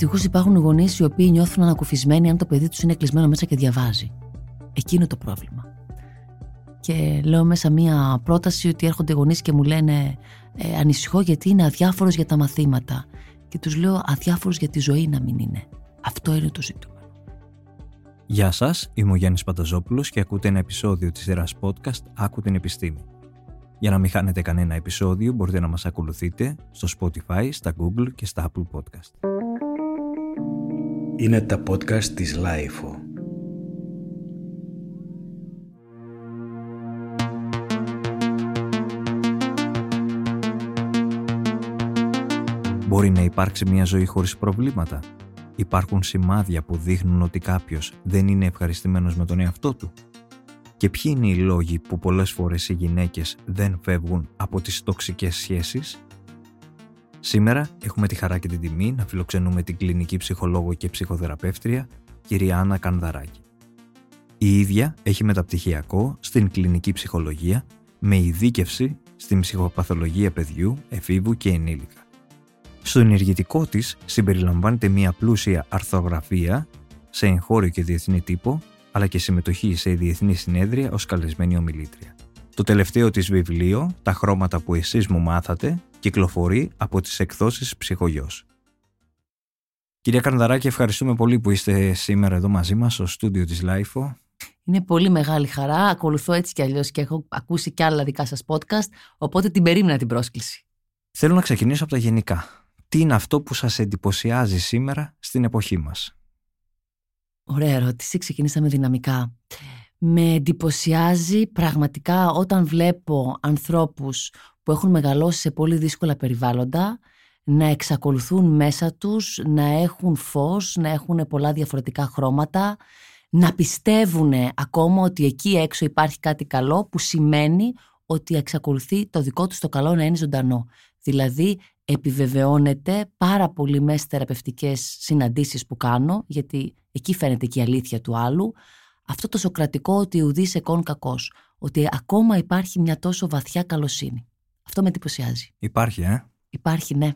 Δυστυχώς υπάρχουν γονείς οι οποίοι νιώθουν ανακουφισμένοι αν το παιδί τους είναι κλεισμένο μέσα και διαβάζει. Εκείνο το πρόβλημα. Και λέω μέσα μία πρόταση ότι έρχονται γονείς και μου λένε ε, Ανησυχώ γιατί είναι αδιάφορος για τα μαθήματα. Και τους λέω Αδιάφορος για τη ζωή να μην είναι. Αυτό είναι το ζήτημα. Γεια σας, είμαι ο Γιάννης Πανταζόπουλος και ακούτε ένα επεισόδιο της σειράς podcast Άκου την Επιστήμη. Για να μην χάνετε κανένα επεισόδιο μπορείτε να μας ακολουθείτε στο Spotify, στα Google και στα Apple Podcast. Είναι τα podcast της Lifeo. Μπορεί να υπάρξει μια ζωή χωρίς προβλήματα. Υπάρχουν σημάδια που δείχνουν ότι κάποιος δεν είναι ευχαριστημένος με τον εαυτό του. Και ποιοι είναι οι λόγοι που πολλές φορές οι γυναίκες δεν φεύγουν από τις τοξικές σχέσεις; Σήμερα έχουμε τη χαρά και την τιμή να φιλοξενούμε την κλινική ψυχολόγο και ψυχοθεραπεύτρια κυρία Άννα Κανδαράκη. Η ίδια έχει μεταπτυχιακό στην κλινική ψυχολογία με ειδίκευση στην ψυχοπαθολογία παιδιού, εφήβου και ενήλικα. Στο ενεργητικό της συμπεριλαμβάνεται μια πλούσια αρθογραφία σε εγχώριο και διεθνή τύπο αλλά και συμμετοχή σε διεθνή συνέδρια ως καλεσμένη ομιλήτρια. Το τελευταίο της βιβλίο, «Τα χρώματα που εσείς μου μάθατε», κυκλοφορεί από τις εκδόσεις «Ψυχογιός». Κυρία Καρδαράκη, ευχαριστούμε πολύ που είστε σήμερα εδώ μαζί μας στο στούντιο της LIFO. Είναι πολύ μεγάλη χαρά. Ακολουθώ έτσι κι αλλιώς και έχω ακούσει κι άλλα δικά σας podcast, οπότε την περίμενα την πρόσκληση. Θέλω να ξεκινήσω από τα γενικά. Τι είναι αυτό που σας εντυπωσιάζει σήμερα στην εποχή μας; Ωραία ερώτηση, ξεκινήσαμε δυναμικά. Με εντυπωσιάζει πραγματικά όταν βλέπω ανθρώπους που έχουν μεγαλώσει σε πολύ δύσκολα περιβάλλοντα να εξακολουθούν μέσα τους, να έχουν φως, να έχουν πολλά διαφορετικά χρώματα, να πιστεύουν ακόμα ότι εκεί έξω υπάρχει κάτι καλό που σημαίνει ότι εξακολουθεί το δικό τους το καλό να είναι ζωντανό. Δηλαδή επιβεβαιώνεται πάρα πολύ μέσα στις θεραπευτικές συναντήσεις που κάνω, γιατί εκεί φαίνεται και η αλήθεια του άλλου, αυτό το σοκρατικό ότι ουδής εκόν κακός, ότι ακόμα υπάρχει μια τόσο βαθιά καλοσύνη. Αυτό με εντυπωσιάζει. Υπάρχει, ε; Υπάρχει, ναι.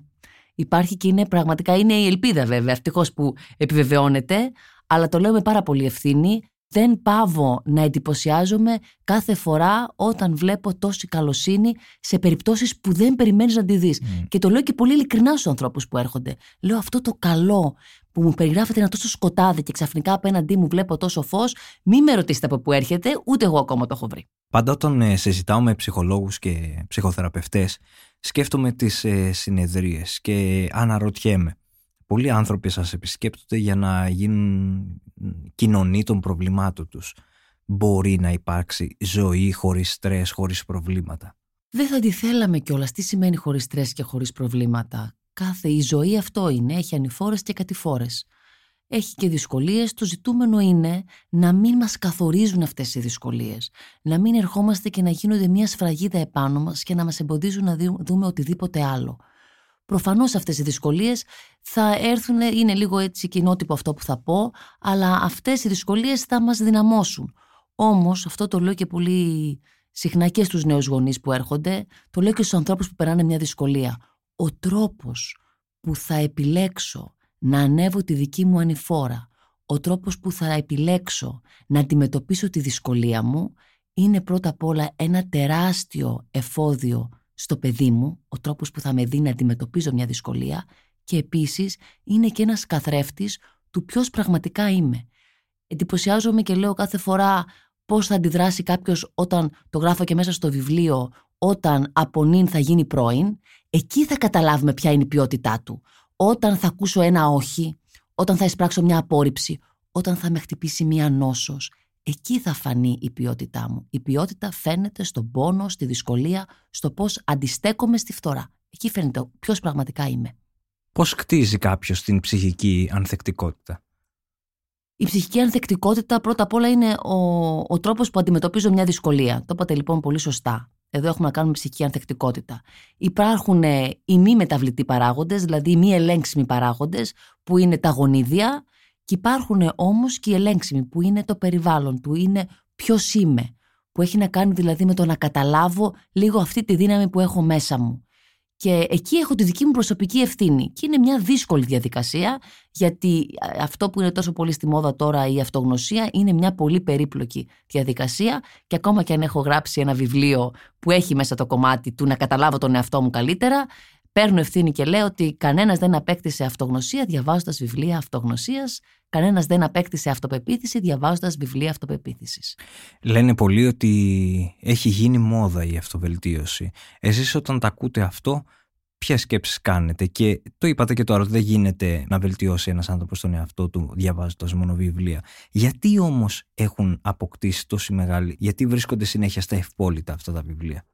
Υπάρχει και είναι πραγματικά είναι η ελπίδα βέβαια, ευτυχώς που επιβεβαιώνεται, αλλά το λέω με πάρα πολύ ευθύνη δεν πάβω να εντυπωσιάζομαι κάθε φορά όταν βλέπω τόση καλοσύνη σε περιπτώσεις που δεν περιμένεις να τη δεις. Και το λέω και πολύ ειλικρινά στους ανθρώπους που έρχονται. Λέω αυτό το καλό που μου περιγράφεται ένα τόσο σκοτάδι και ξαφνικά απέναντί μου βλέπω τόσο φως, μη με ρωτήσετε από πού έρχεται, ούτε εγώ ακόμα το έχω βρει. Πάντα όταν ε, συζητάω με ψυχολόγους και ψυχοθεραπευτές, σκέφτομαι τις ε, συνεδρίες και αναρωτιέμαι πολλοί άνθρωποι σας επισκέπτονται για να γίνουν κοινωνοί των προβλημάτων τους. Μπορεί να υπάρξει ζωή χωρίς στρες, χωρίς προβλήματα. Δεν θα τη θέλαμε κιόλας. Τι σημαίνει χωρίς στρες και χωρίς προβλήματα; Κάθε η ζωή αυτό είναι. Έχει ανηφόρες και κατηφόρες. Έχει και δυσκολίες. Το ζητούμενο είναι να μην μας καθορίζουν αυτές οι δυσκολίες. Να μην ερχόμαστε και να γίνονται μια σφραγίδα επάνω μας και να μας εμποδίζουν να δούμε οτιδήποτε άλλο. Προφανώς αυτές οι δυσκολίες θα έρθουν, είναι λίγο έτσι κοινότυπο αυτό που θα πω, αλλά αυτές οι δυσκολίες θα μας δυναμώσουν. Όμως, αυτό το λέω και πολύ συχνά και στους νέους γονείς που έρχονται, το λέω και στους ανθρώπους που περνάνε μια δυσκολία. Ο τρόπος που θα επιλέξω να ανέβω τη δική μου ανηφόρα, ο τρόπος που θα επιλέξω να αντιμετωπίσω τη δυσκολία μου, είναι πρώτα απ' όλα ένα τεράστιο εφόδιο στο παιδί μου, ο τρόπος που θα με δει να αντιμετωπίζω μια δυσκολία και επίσης είναι και ένας καθρέφτης του ποιος πραγματικά είμαι. Εντυπωσιάζομαι και λέω κάθε φορά πώς θα αντιδράσει κάποιος όταν το γράφω και μέσα στο βιβλίο όταν από νυν θα γίνει πρώην, εκεί θα καταλάβουμε ποια είναι η ποιότητά του. Όταν θα ακούσω ένα όχι, όταν θα εισπράξω μια απόρριψη, όταν θα με χτυπήσει μια νόσος, εκεί θα φανεί η ποιότητά μου. Η ποιότητα φαίνεται στον πόνο, στη δυσκολία, στο πώς αντιστέκομαι στη φθορά. Εκεί φαίνεται ποιος πραγματικά είμαι. Πώς κτίζει κάποιος την ψυχική ανθεκτικότητα; Η ψυχική ανθεκτικότητα πρώτα απ' όλα είναι ο, ο τρόπος που αντιμετωπίζω μια δυσκολία. Το είπατε λοιπόν πολύ σωστά. Εδώ έχουμε να κάνουμε ψυχική ανθεκτικότητα. Υπάρχουν ε, οι μη μεταβλητοί παράγοντες, δηλαδή οι μη ελέγξιμοι παράγοντες, που είναι τα γονίδια, και υπάρχουν όμως και οι ελέγξιμοι που είναι το περιβάλλον του, είναι ποιος είμαι, που έχει να κάνει δηλαδή με το να καταλάβω λίγο αυτή τη δύναμη που έχω μέσα μου. Και εκεί έχω τη δική μου προσωπική ευθύνη. Και είναι μια δύσκολη διαδικασία, γιατί αυτό που είναι τόσο πολύ στη μόδα τώρα, η αυτογνωσία, είναι μια πολύ περίπλοκη διαδικασία. Και ακόμα και αν έχω γράψει ένα βιβλίο που έχει μέσα το κομμάτι του να καταλάβω τον εαυτό μου καλύτερα, παίρνω ευθύνη και λέω ότι κανένας δεν απέκτησε αυτογνωσία διαβάζοντας βιβλία αυτογνωσίας, κανένας δεν απέκτησε αυτοπεποίθηση διαβάζοντας βιβλία αυτοπεποίθησης. Λένε πολλοί ότι έχει γίνει μόδα η αυτοβελτίωση. Εσείς όταν τα ακούτε αυτό, ποιε σκέψεις κάνετε, και το είπατε και τώρα ότι δεν γίνεται να βελτιώσει ένας άνθρωπος τον εαυτό του διαβάζοντας μόνο βιβλία. Γιατί όμως έχουν αποκτήσει τόση μεγάλη, γιατί βρίσκονται συνέχεια στα ευπόλυτα αυτά τα βιβλία;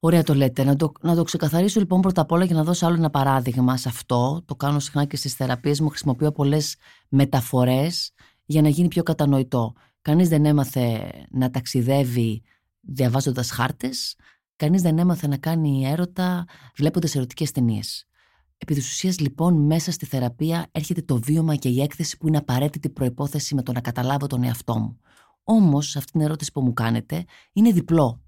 Ωραία το λέτε. Να το, να το ξεκαθαρίσω λοιπόν πρώτα απ' όλα και να δώσω άλλο ένα παράδειγμα σε αυτό. Το κάνω συχνά και στις θεραπείες μου. Χρησιμοποιώ πολλές μεταφορές για να γίνει πιο κατανοητό. Κανείς δεν έμαθε να ταξιδεύει διαβάζοντας χάρτες. Κανείς δεν έμαθε να κάνει έρωτα βλέποντας ερωτικές ταινίες. Επί της ουσίας, λοιπόν μέσα στη θεραπεία έρχεται το βίωμα και η έκθεση που είναι απαραίτητη προϋπόθεση με το να καταλάβω τον εαυτό μου. Όμως αυτή την ερώτηση που μου κάνετε είναι διπλό.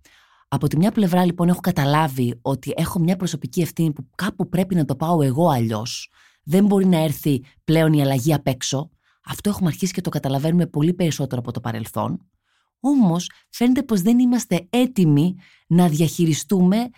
Από τη μια πλευρά λοιπόν έχω καταλάβει ότι έχω μια προσωπική ευθύνη που κάπου πρέπει να το πάω εγώ αλλιώς. Δεν μπορεί να έρθει πλέον η αλλαγή απ' έξω. Αυτό έχουμε αρχίσει και το καταλαβαίνουμε πολύ περισσότερο από το παρελθόν. Όμως φαίνεται πως δεν είμαστε έτοιμοι να διαχειριστούμε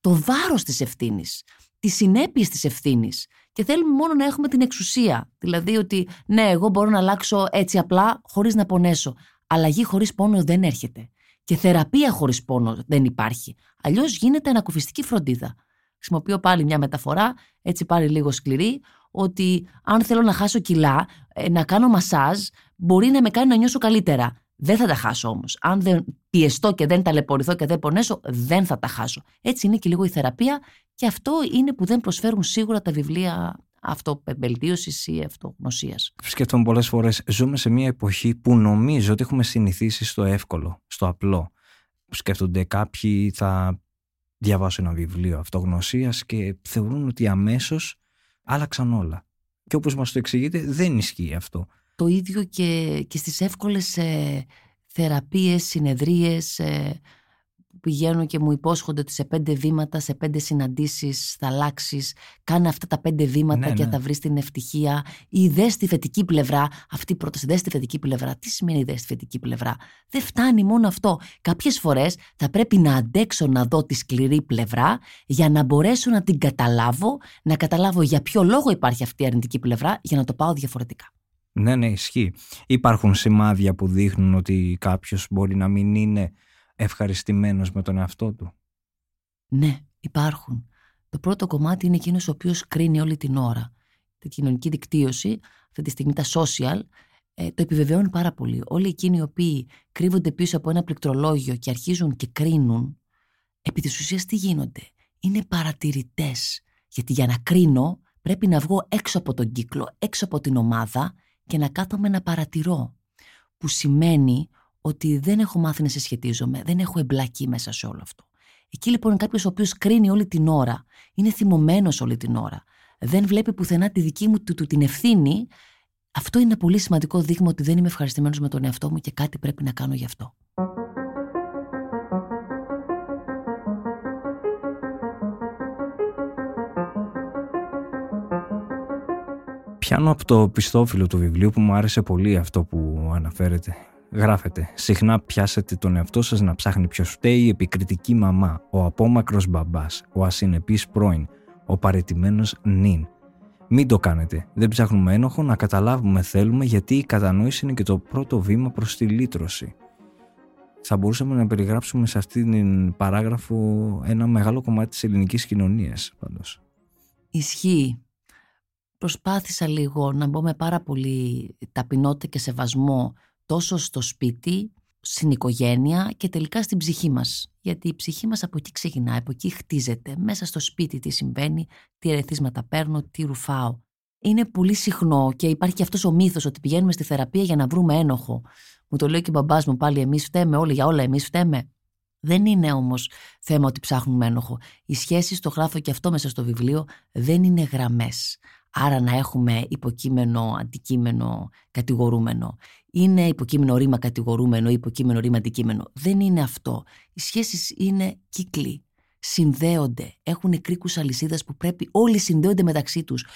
το βάρος της ευθύνης, τις συνέπειες της ευθύνης. Και θέλουμε μόνο να έχουμε την εξουσία. Δηλαδή ότι ναι, εγώ μπορώ να αλλάξω έτσι απλά χωρίς να πονέσω. Αλλαγή χωρίς πόνος δεν έρχεται. Και θεραπεία χωρίς πόνο δεν υπάρχει. Αλλιώς γίνεται ανακουφιστική φροντίδα. Χρησιμοποιώ πάλι μια μεταφορά, έτσι πάλι λίγο σκληρή, ότι αν θέλω να χάσω κιλά, ε, να κάνω μασάζ, μπορεί να με κάνει να νιώσω καλύτερα. Δεν θα τα χάσω όμως. Αν δεν πιεστώ και δεν ταλαιπωρηθώ και δεν πονέσω, δεν θα τα χάσω. Έτσι είναι και λίγο η θεραπεία και αυτό είναι που δεν προσφέρουν σίγουρα τα βιβλία αυτοπεμπελτίωσης ή αυτογνωσίας. Σκέφτομαι πολλές φορές, ζούμε σε μια εποχή που νομίζω ότι έχουμε συνηθίσει στο εύκολο, στο απλό. Σκέφτονται κάποιοι θα διαβάσουν ένα βιβλίο αυτογνωσίας και θεωρούν ότι αμέσως άλλαξαν όλα. Και όπως μας το εξηγείτε δεν ισχύει αυτό. Το ίδιο και, και στις εύκολες ε, θεραπείες, συνεδρίες, ε, πηγαίνουν και μου υπόσχονται ότι σε πέντε βήματα, σε πέντε συναντήσεις θα αλλάξεις. Κάνε αυτά τα πέντε βήματα ναι, και ναι. θα βρεις την ευτυχία. Ή δε στη θετική πλευρά. Αυτή η πρόταση, δε στη θετική πλευρά. Τι σημαίνει δε στη θετική πλευρά; Δεν φτάνει μόνο αυτό. Κάποιες φορές θα πρέπει να αντέξω να δω τη σκληρή πλευρά για να μπορέσω να την καταλάβω, να καταλάβω για ποιο λόγο υπάρχει αυτή η αρνητική πλευρά για να το πάω διαφορετικά. Ναι, ναι, ισχύει. Υπάρχουν σημάδια που δείχνουν ότι κάποιος μπορεί να μην είναι ευχαριστημένος με τον εαυτό του. Ναι, υπάρχουν. Το πρώτο κομμάτι είναι εκείνος ο οποίος κρίνει όλη την ώρα. Τη κοινωνική δικτύωση, αυτή τη στιγμή τα social, ε, το επιβεβαιώνουν πάρα πολύ. Όλοι εκείνοι οι οποίοι κρύβονται πίσω από ένα πληκτρολόγιο και αρχίζουν και κρίνουν, επί της ουσίας τι γίνονται; Είναι παρατηρητές. Γιατί για να κρίνω πρέπει να βγω έξω από τον κύκλο, έξω από την ομάδα και να κάθομαι να παρατηρώ. Που σημαίνει ότι δεν έχω μάθει να συσχετίζομαι, δεν έχω εμπλακεί μέσα σε όλο αυτό. Εκεί λοιπόν είναι κάποιος ο οποίος κρίνει όλη την ώρα, είναι θυμωμένος όλη την ώρα, δεν βλέπει πουθενά τη δική μου του, την ευθύνη. Αυτό είναι ένα πολύ σημαντικό δείγμα ότι δεν είμαι ευχαριστημένος με τον εαυτό μου και κάτι πρέπει να κάνω γι' αυτό. Πιάνω από το πιστόφυλλο του βιβλίου που μου άρεσε πολύ αυτό που αναφέρεται Γράφετε, συχνά πιάσετε τον εαυτό σας να ψάχνει ποιος φταίει η επικριτική μαμά, ο απόμακρος μπαμπάς, ο ασυνεπής πρώην, ο παρετημένος νυν. Μην το κάνετε. Δεν ψάχνουμε ένοχο να καταλάβουμε θέλουμε γιατί η κατανόηση είναι και το πρώτο βήμα προς τη λύτρωση. Θα μπορούσαμε να περιγράψουμε σε αυτή την παράγραφο ένα μεγάλο κομμάτι της ελληνικής κοινωνίας πάντως. Ισχύει. Προσπάθησα λίγο να μπω με πάρα πολύ ταπεινότητα και σεβασμό τόσο στο σπίτι, στην οικογένεια και τελικά στην ψυχή μας. Γιατί η ψυχή μας από εκεί ξεκινάει, από εκεί χτίζεται. Μέσα στο σπίτι τι συμβαίνει, τι ερεθίσματα παίρνω, τι ρουφάω. Είναι πολύ συχνό και υπάρχει και αυτός ο μύθος ότι πηγαίνουμε στη θεραπεία για να βρούμε ένοχο. Μου το λέει και ο μπαμπάς μου πάλι εμείς φταίμε, όλοι για όλα εμείς φταίμε. Δεν είναι όμως θέμα ότι ψάχνουμε ένοχο. Οι σχέσεις, το γράφω και αυτό μέσα στο βιβλίο, δεν είναι γραμμές. Άρα να έχουμε υποκείμενο, αντικείμενο, κατηγορούμενο. Είναι υποκείμενο ρήμα κατηγορούμενο ή υποκείμενο ρήμα αντικείμενο. Δεν είναι αυτό. Οι σχέσεις είναι κύκλοι. συνδέονται, έχουν κρίκους αλυσίδας που πρέπει όλοι συνδέονται μεταξύ τους.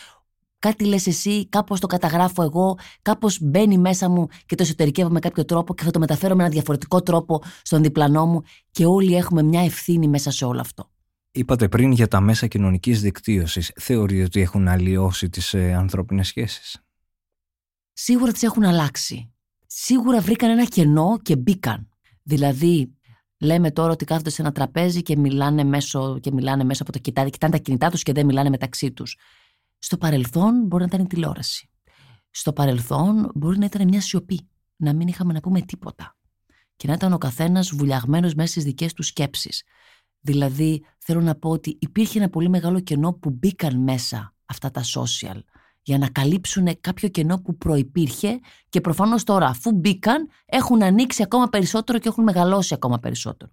Κάτι λες εσύ, κάπως το καταγράφω εγώ, κάπως μπαίνει μέσα μου και το εσωτερικεύω με κάποιο τρόπο και θα το μεταφέρω με ένα διαφορετικό τρόπο στον διπλανό μου και όλοι έχουμε μια ευθύνη μέσα σε όλο αυτό. Είπατε πριν για τα μέσα κοινωνικής δικτύωσης. Θεωρείτε ότι έχουν αλλοιώσει τις ε, ανθρώπινες σχέσεις; Σίγουρα τις έχουν αλλάξει. Σίγουρα βρήκαν ένα κενό και μπήκαν. Δηλαδή, λέμε τώρα ότι κάθονται σε ένα τραπέζι και μιλάνε, μέσω, και μιλάνε μέσω από το κοιτάδι, κοιτάνε τα κινητά τους και δεν μιλάνε μεταξύ τους. Στο παρελθόν μπορεί να ήταν η τηλεόραση. Στο παρελθόν μπορεί να ήταν μια σιωπή. Να μην είχαμε να πούμε τίποτα. Και να ήταν ο καθένας βουλιαγμένος μέσα στις δικές τους σκέψεις. Δηλαδή, θέλω να πω ότι υπήρχε ένα πολύ μεγάλο κενό που μπήκαν μέσα αυτά τα social για να καλύψουν κάποιο κενό που προϋπήρχε και προφανώς τώρα αφού μπήκαν έχουν ανοίξει ακόμα περισσότερο και έχουν μεγαλώσει ακόμα περισσότερο.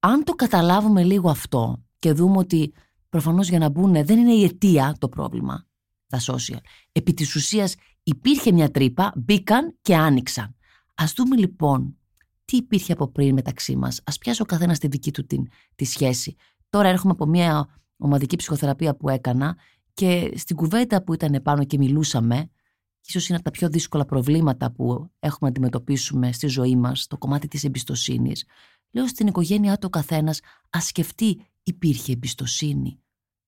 Αν το καταλάβουμε λίγο αυτό και δούμε ότι προφανώς για να μπουν δεν είναι η αιτία το πρόβλημα, τα social. Επί της ουσίας υπήρχε μια τρύπα, μπήκαν και άνοιξαν. Ας δούμε λοιπόν τι υπήρχε από πριν μεταξύ μας. Ας πιάσει ο καθένας τη δική του την, τη σχέση. Τώρα έρχομαι από μια ομαδική ψυχοθεραπεία που έκανα και στην κουβέντα που ήταν επάνω και μιλούσαμε, ίσως είναι από τα πιο δύσκολα προβλήματα που έχουμε να αντιμετωπίσουμε στη ζωή μας, το κομμάτι της εμπιστοσύνης, λέω στην οικογένειά του ο καθένας, ας σκεφτεί υπήρχε εμπιστοσύνη.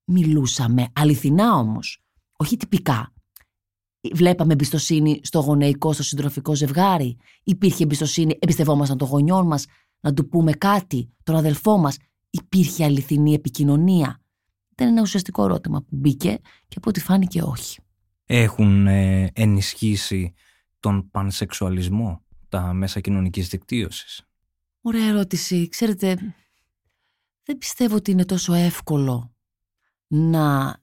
Μιλούσαμε, αληθινά όμως, όχι τυπικά. Βλέπαμε εμπιστοσύνη στο γονεϊκό, στο συντροφικό ζευγάρι. Υπήρχε εμπιστοσύνη, εμπιστευόμασταν τον γονιό μας, να του πούμε κάτι, τον αδελφό μας. Υπήρχε αληθινή επικοινωνία. Ήταν ένα ουσιαστικό ερώτημα που μπήκε και από ό,τι φάνηκε όχι. Έχουν ε, ενισχύσει τον πανσεξουαλισμό τα μέσα κοινωνικής δικτύωσης; Ωραία ερώτηση. Ξέρετε, δεν πιστεύω ότι είναι τόσο εύκολο να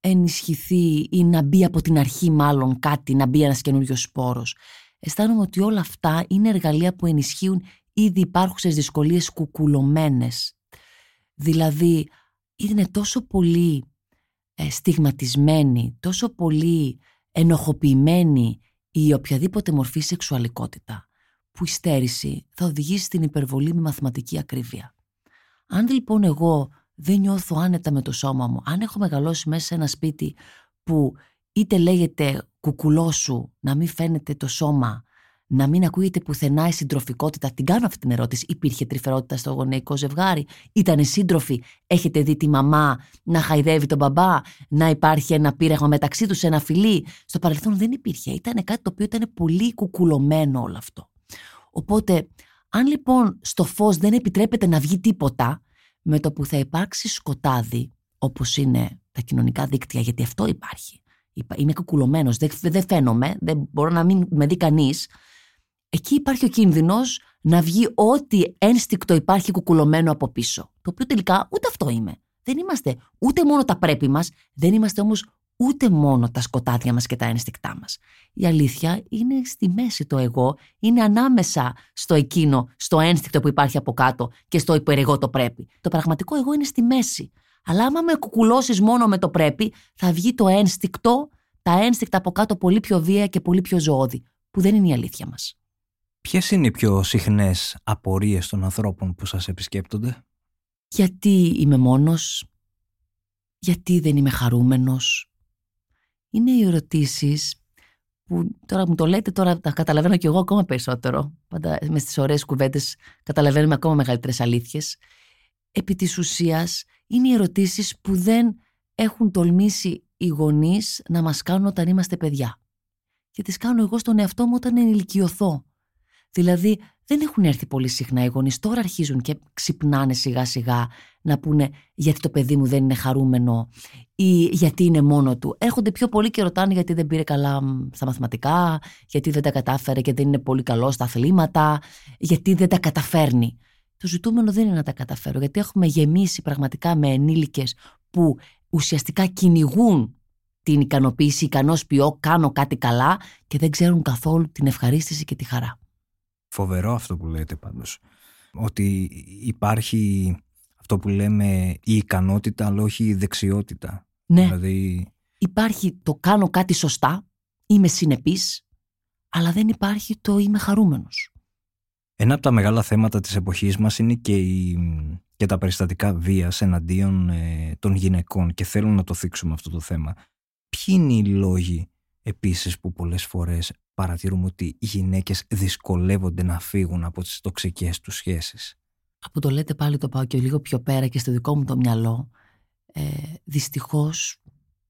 ενισχυθεί ή να μπει από την αρχή μάλλον κάτι, να μπει ένας καινούριος σπόρος. Αισθάνομαι ότι όλα αυτά είναι εργαλεία που ενισχύουν ήδη υπάρχουσες δυσκολίες κουκουλωμένες. Δηλαδή, είναι τόσο πολύ ε, στιγματισμένη, τόσο πολύ ενοχοποιημένη η οποιαδήποτε μορφή σεξουαλικότητα, που η στέρηση θα οδηγήσει στην υπερβολή με μαθηματική ακρίβεια. Αν λοιπόν εγώ δεν νιώθω άνετα με το σώμα μου, αν έχω μεγαλώσει μέσα σε ένα σπίτι που είτε λέγεται κουκουλό να μην φαίνεται το σώμα, να μην ακούγεται πουθενά η συντροφικότητα. Την κάνω αυτή την ερώτηση. Υπήρχε τρυφερότητα στο γονεϊκό ζευγάρι; Ήταν σύντροφοι. Έχετε δει τη μαμά να χαϊδεύει τον μπαμπά, να υπάρχει ένα πείραγμα μεταξύ τους, ένα φιλί; Στο παρελθόν δεν υπήρχε. Ήταν κάτι το οποίο ήταν πολύ κουκουλωμένο όλο αυτό. Οπότε, αν λοιπόν στο φως δεν επιτρέπεται να βγει τίποτα, με το που θα υπάρξει σκοτάδι, όπως είναι τα κοινωνικά δίκτυα, γιατί αυτό υπάρχει. Είμαι κουκουλωμένος, δεν, δεν φαίνομαι, δεν μπορώ να μην με δει κανείς εκεί υπάρχει ο κίνδυνος να βγει ό,τι ένστικτο υπάρχει κουκουλωμένο από πίσω. Το οποίο τελικά ούτε αυτό είμαι. Δεν είμαστε ούτε μόνο τα πρέπει μας, δεν είμαστε όμως ούτε μόνο τα σκοτάδια μας και τα ένστικτά μας. Η αλήθεια είναι στη μέση το εγώ, είναι ανάμεσα στο εκείνο, στο ένστικτο που υπάρχει από κάτω και στο υπερεγώ το πρέπει. Το πραγματικό εγώ είναι στη μέση. Αλλά άμα με κουκουλώσεις μόνο με το πρέπει, θα βγει το ένστικτο, τα ένστικτα από κάτω πολύ πιο βία και πολύ πιο ζωώδη, που δεν είναι η αλήθεια μας. Ποιες είναι οι πιο συχνές απορίες των ανθρώπων που σας επισκέπτονται; Γιατί είμαι μόνος, γιατί δεν είμαι χαρούμενος; Είναι οι ερωτήσεις που τώρα μου το λέτε, τώρα τα καταλαβαίνω κι εγώ ακόμα περισσότερο. Πάντα με στις ωραίες κουβέντες καταλαβαίνουμε ακόμα μεγαλύτερες αλήθειες. Επί της ουσίας είναι οι ερωτήσεις που δεν έχουν τολμήσει οι γονείς να μας κάνουν όταν είμαστε παιδιά. Και τις κάνω εγώ στον εαυτό μου όταν ενηλικιωθώ. Δηλαδή δεν έχουν έρθει πολύ συχνά οι γονείς. Τώρα αρχίζουν και ξυπνάνε σιγά σιγά να πούνε γιατί το παιδί μου δεν είναι χαρούμενο ή γιατί είναι μόνο του. Έρχονται πιο πολύ και ρωτάνε γιατί δεν πήρε καλά στα μαθηματικά, γιατί δεν τα κατάφερε και δεν είναι πολύ καλό στα αθλήματα, γιατί δεν τα καταφέρνει. Το ζητούμενο δεν είναι να τα καταφέρω, γιατί έχουμε γεμίσει πραγματικά με ενήλικες που ουσιαστικά κυνηγούν την ικανοποίηση, ικανός ποιό, κάνω κάτι καλά και δεν ξέρουν καθόλου την ευχαρίστηση και τη χαρά. Φοβερό αυτό που λέτε πάντως. Ότι υπάρχει αυτό που λέμε η ικανότητα αλλά όχι η δεξιότητα. Ναι. Δηλαδή... Υπάρχει το κάνω κάτι σωστά, είμαι συνεπής, αλλά δεν υπάρχει το είμαι χαρούμενος. Ένα από τα μεγάλα θέματα της εποχής μας είναι και η και τα περιστατικά βίας εναντίον ε, των γυναικών και θέλω να το θίξουμε αυτό το θέμα. Ποιοι είναι οι λόγοι επίσης που πολλές φορές παρατηρούμε ότι οι γυναίκες δυσκολεύονται να φύγουν από τις τοξικές τους σχέσεις. Από το λέτε πάλι το πάω και λίγο πιο πέρα και στο δικό μου το μυαλό. Ε, δυστυχώς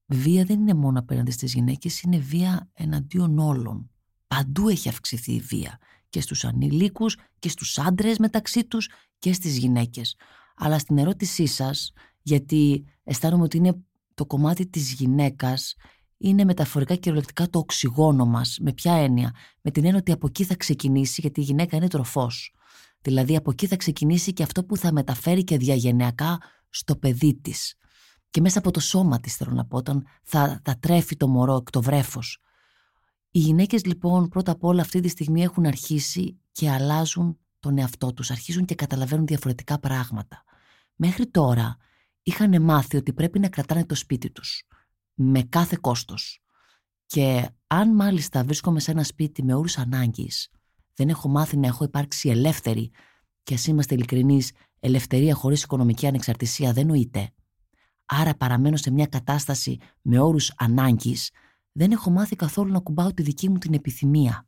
βία δεν είναι μόνο απέναντι στις γυναίκες, είναι βία εναντίον όλων. Παντού έχει αυξηθεί η βία και στους ανηλίκους και στους άντρες μεταξύ τους και στις γυναίκες. Αλλά στην ερώτησή σας, γιατί αισθάνομαι ότι είναι το κομμάτι της γυναίκας είναι μεταφορικά και κυριολεκτικά το οξυγόνο μας. Με ποια έννοια; Με την έννοια ότι από εκεί θα ξεκινήσει, γιατί η γυναίκα είναι τροφός. Δηλαδή από εκεί θα ξεκινήσει και αυτό που θα μεταφέρει και διαγενειακά στο παιδί της. Και μέσα από το σώμα της θέλω να πω, όταν θα, θα τρέφει το μωρό εκ το βρέφος. Οι γυναίκες λοιπόν πρώτα απ' όλα αυτή τη στιγμή έχουν αρχίσει και αλλάζουν τον εαυτό τους, αρχίζουν και καταλαβαίνουν διαφορετικά πράγματα. Μέχρι τώρα είχαν μάθει ότι πρέπει να κρατάνε το σπίτι τους με κάθε κόστος. Και αν μάλιστα βρίσκομαι σε ένα σπίτι με όρους ανάγκης, δεν έχω μάθει να έχω υπάρξει ελεύθερη και ας είμαστε ειλικρινείς, ελευθερία χωρίς οικονομική ανεξαρτησία δεν νοείται. Άρα παραμένω σε μια κατάσταση με όρους ανάγκης, δεν έχω μάθει καθόλου να κουμπάω τη δική μου την επιθυμία.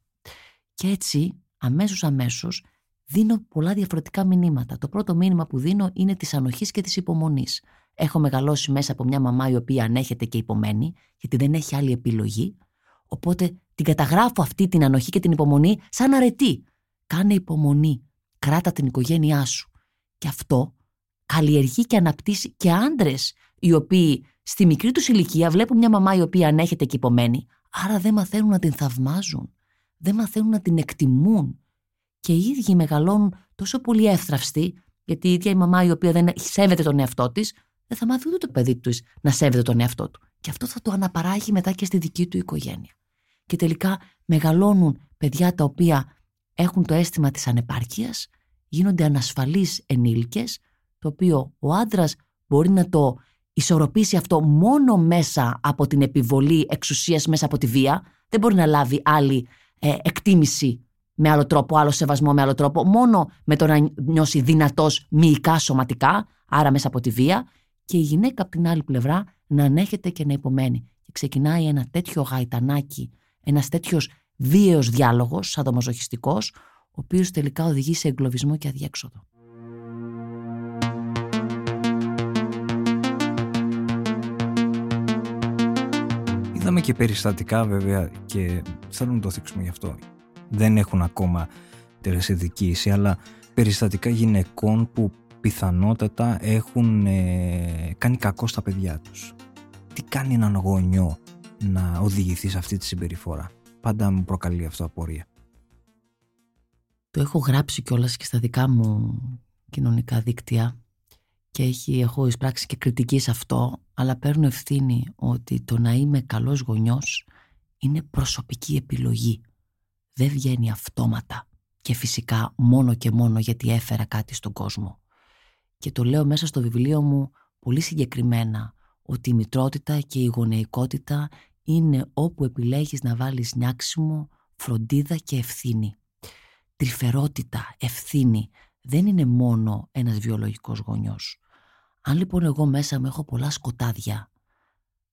Και έτσι, αμέσως αμέσως, δίνω πολλά διαφορετικά μηνύματα. Το πρώτο μήνυμα που δίνω είναι της ανοχής και της υπομονής. Έχω μεγαλώσει μέσα από μια μαμά η οποία ανέχεται και υπομένει, γιατί δεν έχει άλλη επιλογή. Οπότε την καταγράφω αυτή την ανοχή και την υπομονή σαν αρετή. Κάνε υπομονή. Κράτα την οικογένειά σου. Και αυτό καλλιεργεί και αναπτύσσει και άντρες οι οποίοι στη μικρή τους ηλικία βλέπουν μια μαμά η οποία ανέχεται και υπομένει, άρα δεν μαθαίνουν να την θαυμάζουν. Δεν μαθαίνουν να την εκτιμούν. Και οι ίδιοι μεγαλώνουν τόσο πολύ εύθραυστοι, γιατί η ίδια η μαμά η οποία δεν σέβεται τον εαυτό της, δεν θα μάθει ούτε το παιδί του να σέβεται τον εαυτό του. Και αυτό θα το αναπαράγει μετά και στη δική του οικογένεια. Και τελικά μεγαλώνουν παιδιά τα οποία έχουν το αίσθημα της ανεπάρκειας, γίνονται ανασφαλείς ενήλικες, το οποίο ο άντρας μπορεί να το ισορροπήσει αυτό μόνο μέσα από την επιβολή εξουσίας, μέσα από τη βία. Δεν μπορεί να λάβει άλλη ε, εκτίμηση με άλλο τρόπο, άλλο σεβασμό με άλλο τρόπο, μόνο με το να νιώσει δυνατός μυϊκά σωματικά, άρα μέσα από τη βία και η γυναίκα από την άλλη πλευρά να ανέχεται και να υπομένει. Και ξεκινάει ένα τέτοιο γαϊτανάκι, ένας τέτοιος βίαιος διάλογος, σαδομαζοχιστικός, ο οποίος τελικά οδηγεί σε εγκλωβισμό και αδιέξοδο. Είδαμε και περιστατικά βέβαια και θέλω να το θίξουμε γι' αυτό. Δεν έχουν ακόμα τελεσιδικήσει, αλλά περιστατικά γυναικών που πιθανότατα έχουν ε, κάνει κακό στα παιδιά τους. Τι κάνει έναν γονιό να οδηγηθεί σε αυτή τη συμπεριφορά; Πάντα μου προκαλεί αυτό απορία. Το έχω γράψει κιόλας και στα δικά μου κοινωνικά δίκτυα και έχει, έχω εισπράξει και κριτική σε αυτό, αλλά παίρνω ευθύνη ότι το να είμαι καλός γονιός είναι προσωπική επιλογή. Δεν βγαίνει αυτόματα και φυσικά μόνο και μόνο γιατί έφερα κάτι στον κόσμο και το λέω μέσα στο βιβλίο μου πολύ συγκεκριμένα ότι η μητρότητα και η γονεϊκότητα είναι όπου επιλέγεις να βάλεις νιάξιμο, φροντίδα και ευθύνη. Τρυφερότητα, ευθύνη δεν είναι μόνο ένας βιολογικός γονιός. Αν λοιπόν εγώ μέσα μου έχω πολλά σκοτάδια,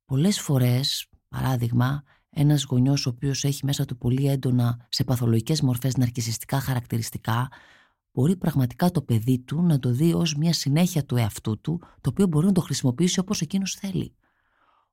πολλές φορές, παράδειγμα, ένας γονιός ο οποίος έχει μέσα του πολύ έντονα σε παθολογικές μορφές ναρκισιστικά χαρακτηριστικά, μπορεί πραγματικά το παιδί του να το δει ως μια συνέχεια του εαυτού του, το οποίο μπορεί να το χρησιμοποιήσει όπως εκείνος θέλει.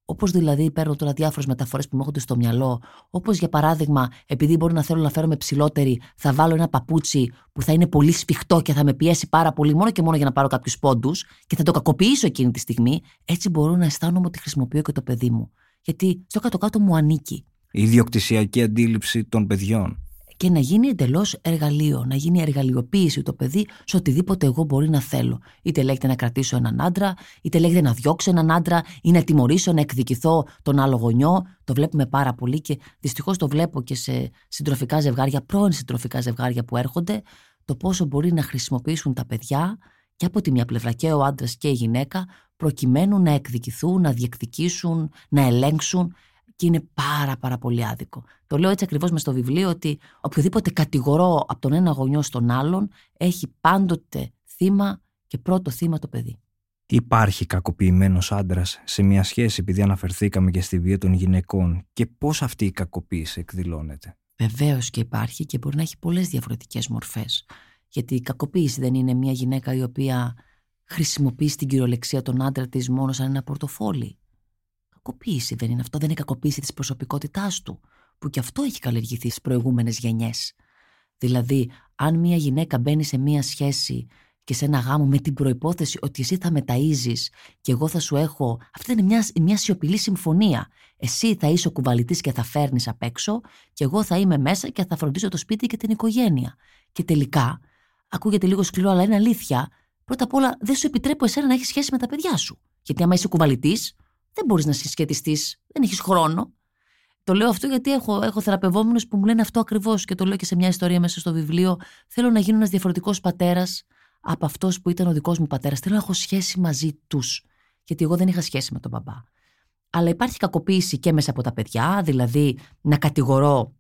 Όπως δηλαδή παίρνω τώρα διάφορες μεταφορές που μου έρχονται στο μυαλό, όπως για παράδειγμα, επειδή μπορεί να θέλω να φέρομαι ψηλότερη, θα βάλω ένα παπούτσι που θα είναι πολύ σφιχτό και θα με πιέσει πάρα πολύ, μόνο και μόνο για να πάρω κάποιους πόντους και θα το κακοποιήσω εκείνη τη στιγμή. Έτσι μπορώ να αισθάνομαι ότι χρησιμοποιώ και το παιδί μου. Γιατί στο κάτω-κάτω μου ανήκει. Η ιδιοκτησιακή αντίληψη των παιδιών και να γίνει εντελώς εργαλείο, να γίνει εργαλειοποίηση το παιδί σε οτιδήποτε εγώ μπορεί να θέλω. Είτε λέγεται να κρατήσω έναν άντρα, είτε λέγεται να διώξω έναν άντρα ή να τιμωρήσω, να εκδικηθώ τον άλλο γονιό. Το βλέπουμε πάρα πολύ και δυστυχώς το βλέπω και σε συντροφικά ζευγάρια, πρώην συντροφικά ζευγάρια που έρχονται, το πόσο μπορεί να χρησιμοποιήσουν τα παιδιά και από τη μια πλευρά και ο άντρας και η γυναίκα, προκειμένου να εκδικηθούν, να διεκδικήσουν, να ελέγξουν και είναι πάρα πάρα πολύ άδικο. Το λέω έτσι ακριβώς μες στο βιβλίο ότι οποιοδήποτε κατηγορώ από τον ένα γονιό στον άλλον έχει πάντοτε θύμα Και πρώτο θύμα το παιδί. Υπάρχει κακοποιημένος άντρας σε μια σχέση επειδή αναφερθήκαμε και στη βία των γυναικών και πώς αυτή η κακοποίηση εκδηλώνεται; Βεβαίως και υπάρχει και μπορεί να έχει πολλές διαφορετικές μορφές. Γιατί η κακοποίηση δεν είναι μια γυναίκα η οποία χρησιμοποιεί στην κυριολεξία τον άντρα της μόνο σαν ένα πορτοφόλι. Κακοποίηση δεν είναι αυτό, δεν είναι κακοποίηση της προσωπικότητάς του, που και αυτό έχει καλλιεργηθεί στις προηγούμενες γενιές. Δηλαδή, αν μια γυναίκα μπαίνει σε μια σχέση και σε ένα γάμο με την προπόθεση ότι εσύ θα με και εγώ θα σου έχω. Αυτή είναι μια, μια σιωπηλή συμφωνία. Εσύ θα είσαι ο κουβαλητής και θα φέρνεις απ' έξω, και εγώ θα είμαι μέσα και θα φροντίσω το σπίτι και την οικογένεια. Και τελικά, ακούγεται λίγο σκληρό, αλλά είναι αλήθεια, πρώτα απ' όλα δεν σου επιτρέπω εσένα να έχεις σχέση με τα παιδιά σου. Γιατί άμα είσαι κουβαλητής, δεν μπορείς να συσχετιστείς, δεν έχεις χρόνο. Το λέω αυτό γιατί έχω, έχω θεραπευόμενους που μου λένε αυτό ακριβώς και το λέω και σε μια ιστορία μέσα στο βιβλίο. Θέλω να γίνω ένας διαφορετικός πατέρας από αυτός που ήταν ο δικός μου πατέρας. Θέλω να έχω σχέση μαζί τους. Γιατί εγώ δεν είχα σχέση με τον μπαμπά. Αλλά υπάρχει κακοποίηση και μέσα από τα παιδιά, δηλαδή να κατηγορώ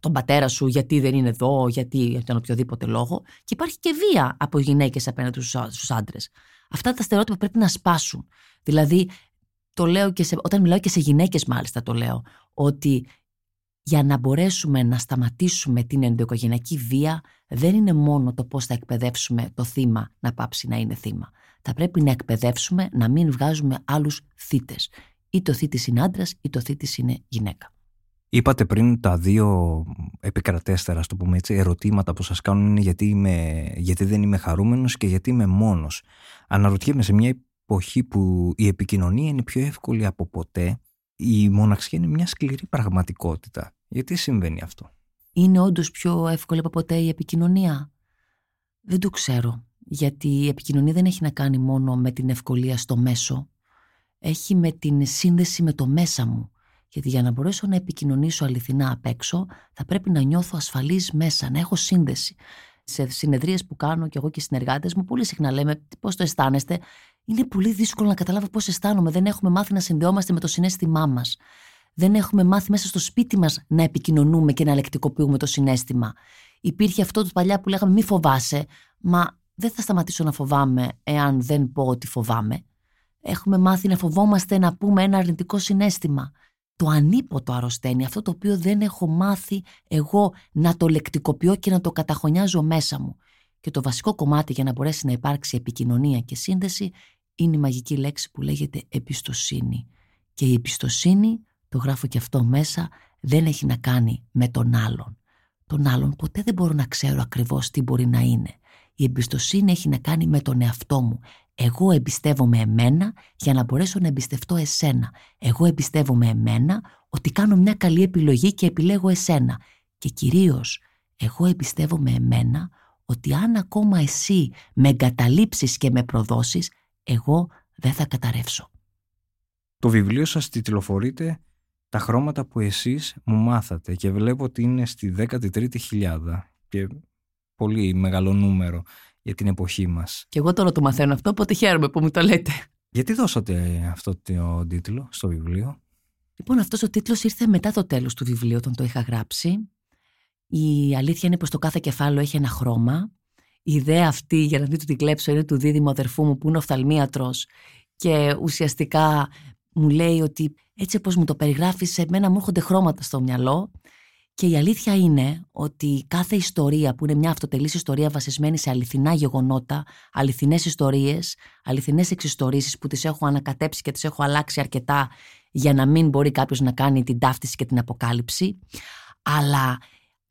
τον πατέρα σου γιατί δεν είναι εδώ, γιατί για τον οποιοδήποτε λόγο. Και υπάρχει και βία από γυναίκες απέναντι στους άντρες. Αυτά τα στερεότυπα πρέπει να σπάσουν. Δηλαδή, το λέω και σε, όταν μιλάω και σε γυναίκες, μάλιστα το λέω, ότι για να μπορέσουμε να σταματήσουμε την ενδοοικογενειακή βία δεν είναι μόνο το πώς θα εκπαιδεύσουμε το θύμα να πάψει να είναι θύμα. Θα πρέπει να εκπαιδεύσουμε να μην βγάζουμε άλλους θύτες. Ή το θήτης είναι άντρας ή το θήτης είναι γυναίκα. Είπατε πριν τα δύο επικρατέστερα, το πούμε έτσι, ερωτήματα που σας κάνουν είναι γιατί, είμαι, γιατί δεν είμαι χαρούμενος και γιατί είμαι μόνος. Αναρωτιέμαι σε μια εποχή που η επικοινωνία είναι πιο εύκολη από ποτέ η μοναξιά είναι μια σκληρή πραγματικότητα. Γιατί συμβαίνει αυτό; Είναι όντως πιο εύκολη από ποτέ η επικοινωνία; Δεν το ξέρω. Γιατί η επικοινωνία δεν έχει να κάνει μόνο με την ευκολία στο μέσο. Έχει με την σύνδεση με το μέσα μου. Γιατί για να μπορέσω να επικοινωνήσω αληθινά απ' έξω, θα πρέπει να νιώθω ασφαλής μέσα, να έχω σύνδεση. Σε συνεδρίες που κάνω και εγώ και οι συνεργάτες μου, πολύ συχνά λέμε πώς το αισθάνεστε; Είναι πολύ δύσκολο να καταλάβω πώς αισθάνομαι. Δεν έχουμε μάθει να συνδεόμαστε με το συνέστημά μας. Δεν έχουμε μάθει μέσα στο σπίτι μας να επικοινωνούμε και να λεκτικοποιούμε το συνέστημα. Υπήρχε αυτό το παλιά που λέγαμε μη φοβάσαι, μα δεν θα σταματήσω να φοβάμαι εάν δεν πω ότι φοβάμαι. Έχουμε μάθει να φοβόμαστε να πούμε ένα αρνητικό συνέστημα. Το ανίποτο αρρωσταίνει, αυτό το οποίο δεν έχω μάθει εγώ να το λεκτικοποιώ και να το καταχωνιάζω μέσα μου. Και το βασικό κομμάτι για να μπορέσει να υπάρξει επικοινωνία και σύνδεση είναι η μαγική λέξη που λέγεται εμπιστοσύνη. Και η εμπιστοσύνη, το γράφω και αυτό μέσα, δεν έχει να κάνει με τον άλλον. Τον άλλον ποτέ δεν μπορώ να ξέρω ακριβώς τι μπορεί να είναι. Η εμπιστοσύνη έχει να κάνει με τον εαυτό μου. Εγώ εμπιστεύομαι εμένα για να μπορέσω να εμπιστευτώ εσένα. Εγώ εμπιστεύομαι εμένα ότι κάνω μια καλή επιλογή και επιλέγω εσένα. Και κυρίως, εγώ εμπιστεύομαι εμένα ότι αν ακόμα εσύ με εγκαταλείψεις και με προδώσεις, εγώ δεν θα καταρρεύσω. Το βιβλίο σας τιτλοφορείται «Τα χρώματα που εσείς μου μάθατε» και βλέπω ότι είναι στη 13η χιλιάδα και πολύ μεγάλο νούμερο για την εποχή μας. Και εγώ τώρα το μαθαίνω αυτό, οπότε χαίρομαι που μου το λέτε. Γιατί δώσατε αυτό το τίτλο στο βιβλίο; Λοιπόν, αυτός ο τίτλος ήρθε μετά το τέλος του βιβλίου, όταν το είχα γράψει. Η αλήθεια είναι πως το κάθε κεφάλαιο έχει ένα χρώμα. Η ιδέα αυτή, για να δείτε την κλέψω, είναι του δίδυμου αδερφού μου που είναι οφθαλμίατρος. Και ουσιαστικά μου λέει ότι έτσι όπως μου το περιγράφεις, σε μένα μου έρχονται χρώματα στο μυαλό. Και η αλήθεια είναι ότι κάθε ιστορία που είναι μια αυτοτελής ιστορία βασισμένη σε αληθινά γεγονότα, αληθινές ιστορίες, αληθινές εξιστορήσεις που τις έχω ανακατέψει και τις έχω αλλάξει αρκετά για να μην μπορεί κάποιος να κάνει την ταύτιση και την αποκάλυψη, αλλά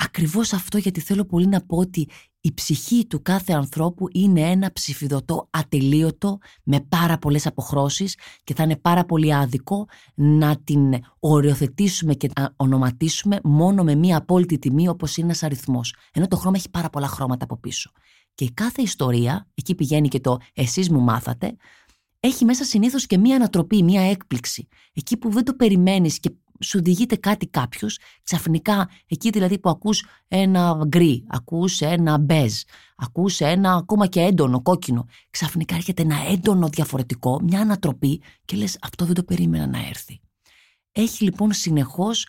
ακριβώς αυτό γιατί θέλω πολύ να πω ότι η ψυχή του κάθε ανθρώπου είναι ένα ψηφιδωτό ατελείωτο με πάρα πολλές αποχρώσεις και θα είναι πάρα πολύ άδικο να την οριοθετήσουμε και να ονοματίσουμε μόνο με μία απόλυτη τιμή όπως είναι ένας αριθμός. Ενώ το χρώμα έχει πάρα πολλά χρώματα από πίσω. Και η κάθε ιστορία, εκεί πηγαίνει και το εσείς μου μάθατε, έχει μέσα συνήθως και μία ανατροπή, μία έκπληξη. Εκεί που δεν το περιμένεις και σου διηγείται κάτι κάποιος, ξαφνικά εκεί δηλαδή που ακούς ένα γκρι, ακούς ένα μπέζ, ακούς ένα ακόμα και έντονο κόκκινο, ξαφνικά έρχεται ένα έντονο διαφορετικό, μια ανατροπή και λες αυτό δεν το περίμενα να έρθει. Έχει λοιπόν συνεχώς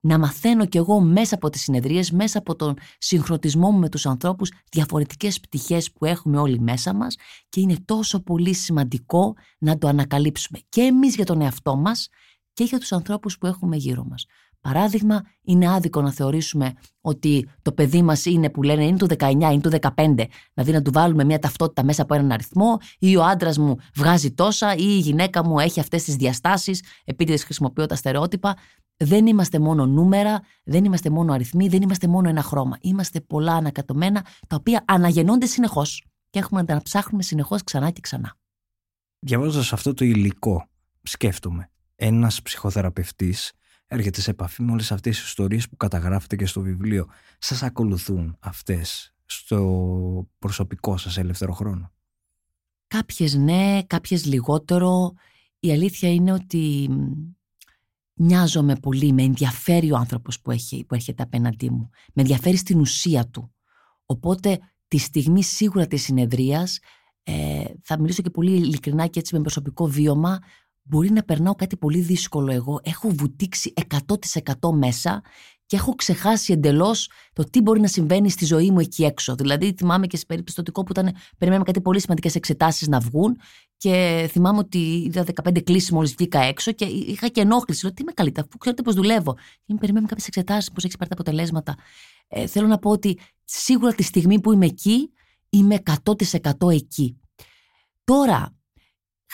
να μαθαίνω κι εγώ μέσα από τις συνεδρίες, μέσα από τον συγχρονισμό μου με τους ανθρώπους, διαφορετικές πτυχές που έχουμε όλοι μέσα μας και είναι τόσο πολύ σημαντικό να το ανακαλύψουμε και εμείς για τον εαυτό μας και για τους ανθρώπους που έχουμε γύρω μας. Παράδειγμα, είναι άδικο να θεωρήσουμε ότι το παιδί μας είναι που λένε είναι του 19, είναι του 15, δηλαδή να του βάλουμε μια ταυτότητα μέσα από έναν αριθμό, ή ο άντρας μου βγάζει τόσα, ή η γυναίκα μου έχει αυτές τις διαστάσεις, επειδή χρησιμοποιώ τα στερεότυπα. Δεν είμαστε μόνο νούμερα, δεν είμαστε μόνο αριθμοί, δεν είμαστε μόνο ένα χρώμα. Είμαστε πολλά ανακατωμένα, τα οποία αναγεννώνται συνεχώς και έχουμε να τα ψάχνουμε συνεχώς ξανά και ξανά. Διαβάζοντας αυτό το υλικό, σκέφτομαι, ένας ψυχοθεραπευτής έρχεται σε επαφή με όλες αυτές τις ιστορίες που καταγράφετε και στο βιβλίο. Σας ακολουθούν αυτές στο προσωπικό σας ελεύθερο χρόνο; Κάποιες ναι, κάποιες λιγότερο. Η αλήθεια είναι ότι νοιάζομαι πολύ, με ενδιαφέρει ο άνθρωπος που, έχει, που έρχεται απέναντί μου. Με ενδιαφέρει στην ουσία του. Οπότε τη στιγμή σίγουρα της συνεδρίας ε, θα μιλήσω και πολύ ειλικρινά και έτσι με προσωπικό βίωμα μπορεί να περνάω κάτι πολύ δύσκολο εγώ. Έχω βουτήξει 100% μέσα και έχω ξεχάσει εντελώς το τι μπορεί να συμβαίνει στη ζωή μου εκεί έξω. Δηλαδή, θυμάμαι και σε περίπτωση που ήταν, περιμέναμε κάτι πολύ σημαντικές εξετάσεις να βγουν και θυμάμαι ότι είδα 15 κλήσεις μόλις βγήκα έξω και είχα και ενόχληση. Λέω, τι με καλείτε, αφού ξέρετε πώς δουλεύω. Και με περιμένουμε κάποιες εξετάσεις, πώς έχεις πάρει τα αποτελέσματα. Ε, θέλω να πω ότι σίγουρα τη στιγμή που είμαι εκεί, είμαι 100% εκεί. Τώρα,